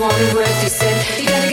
wanted rest. you said,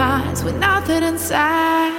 compromise with nothing inside.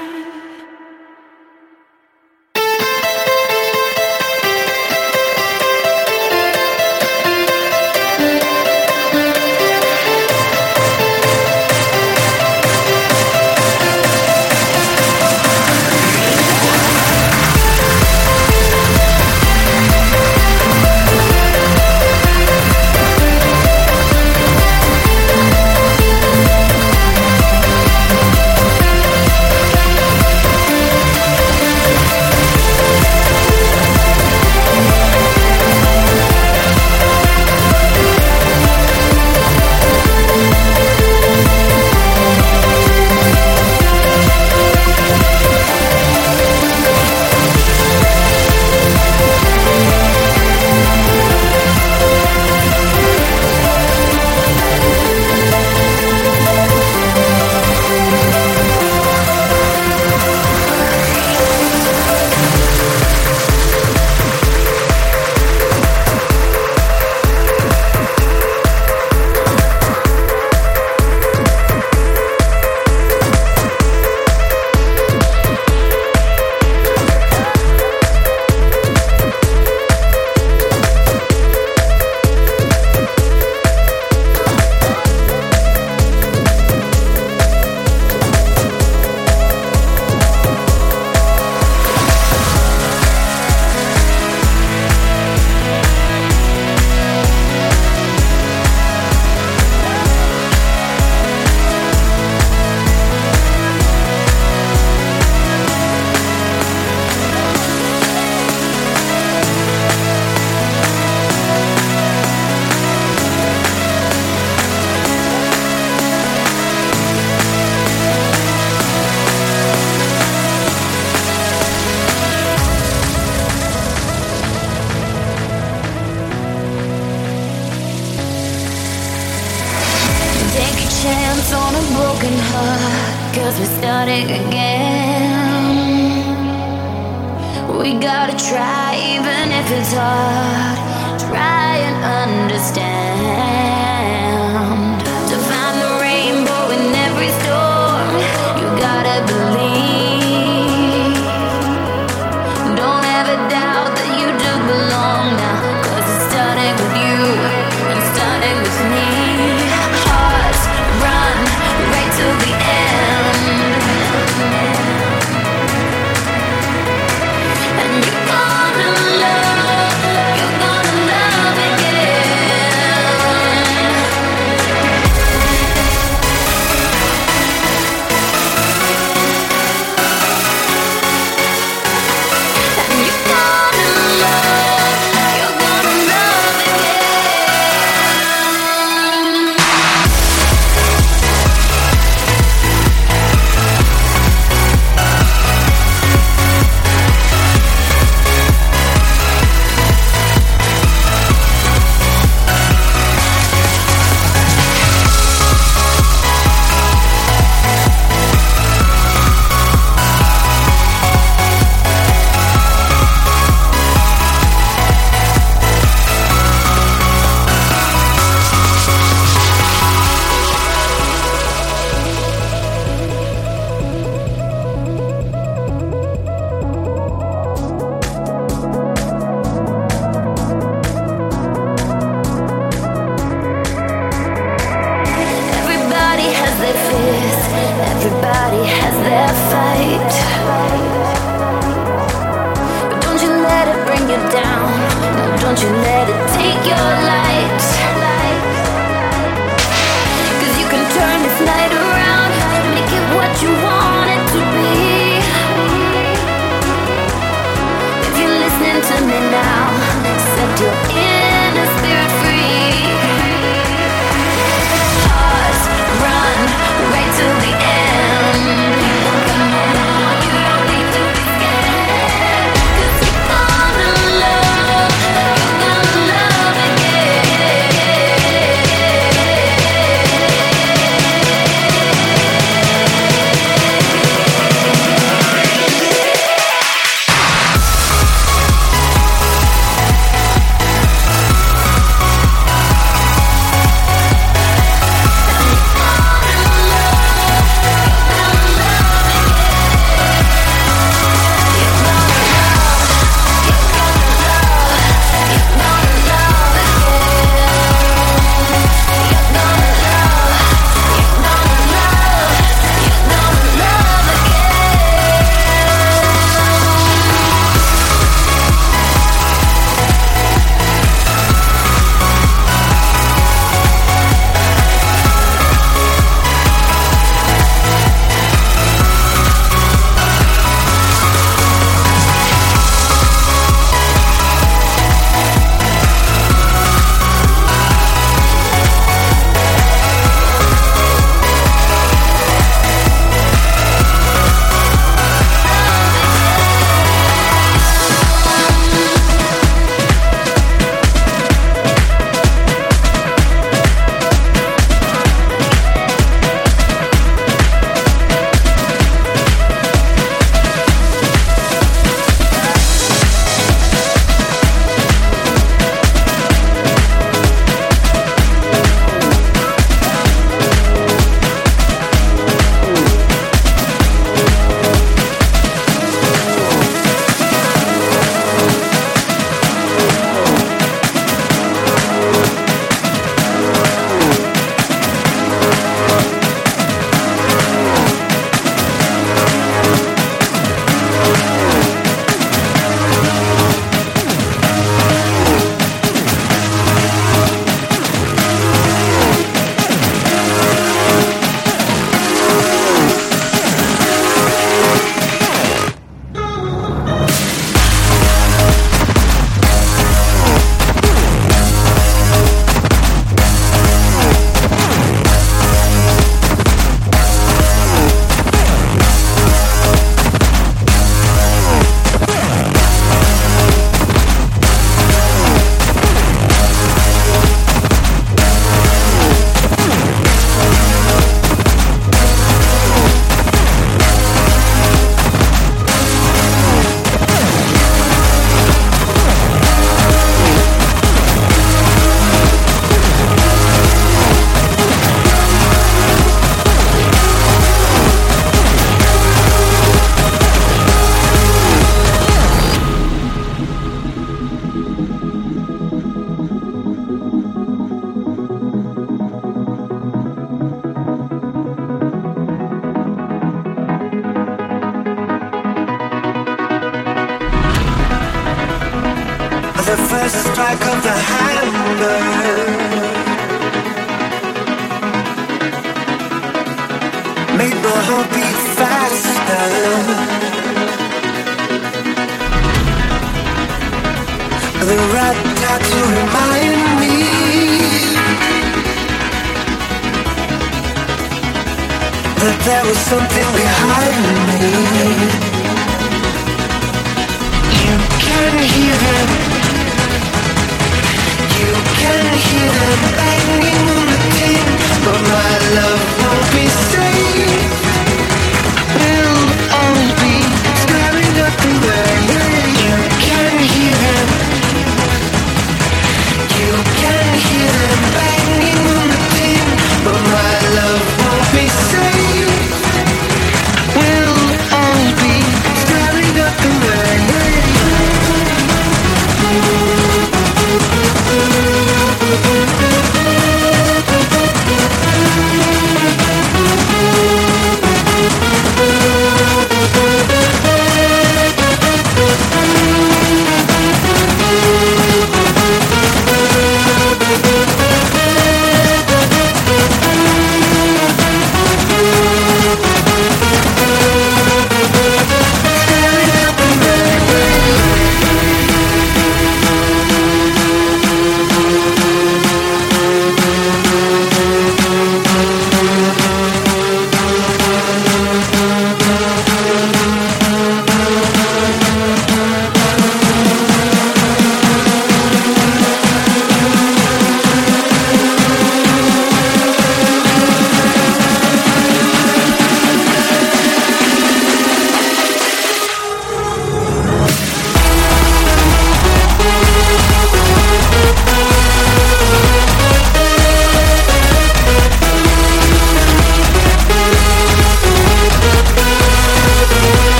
cause we're starting again. We gotta try, even if it's hard, try and understand.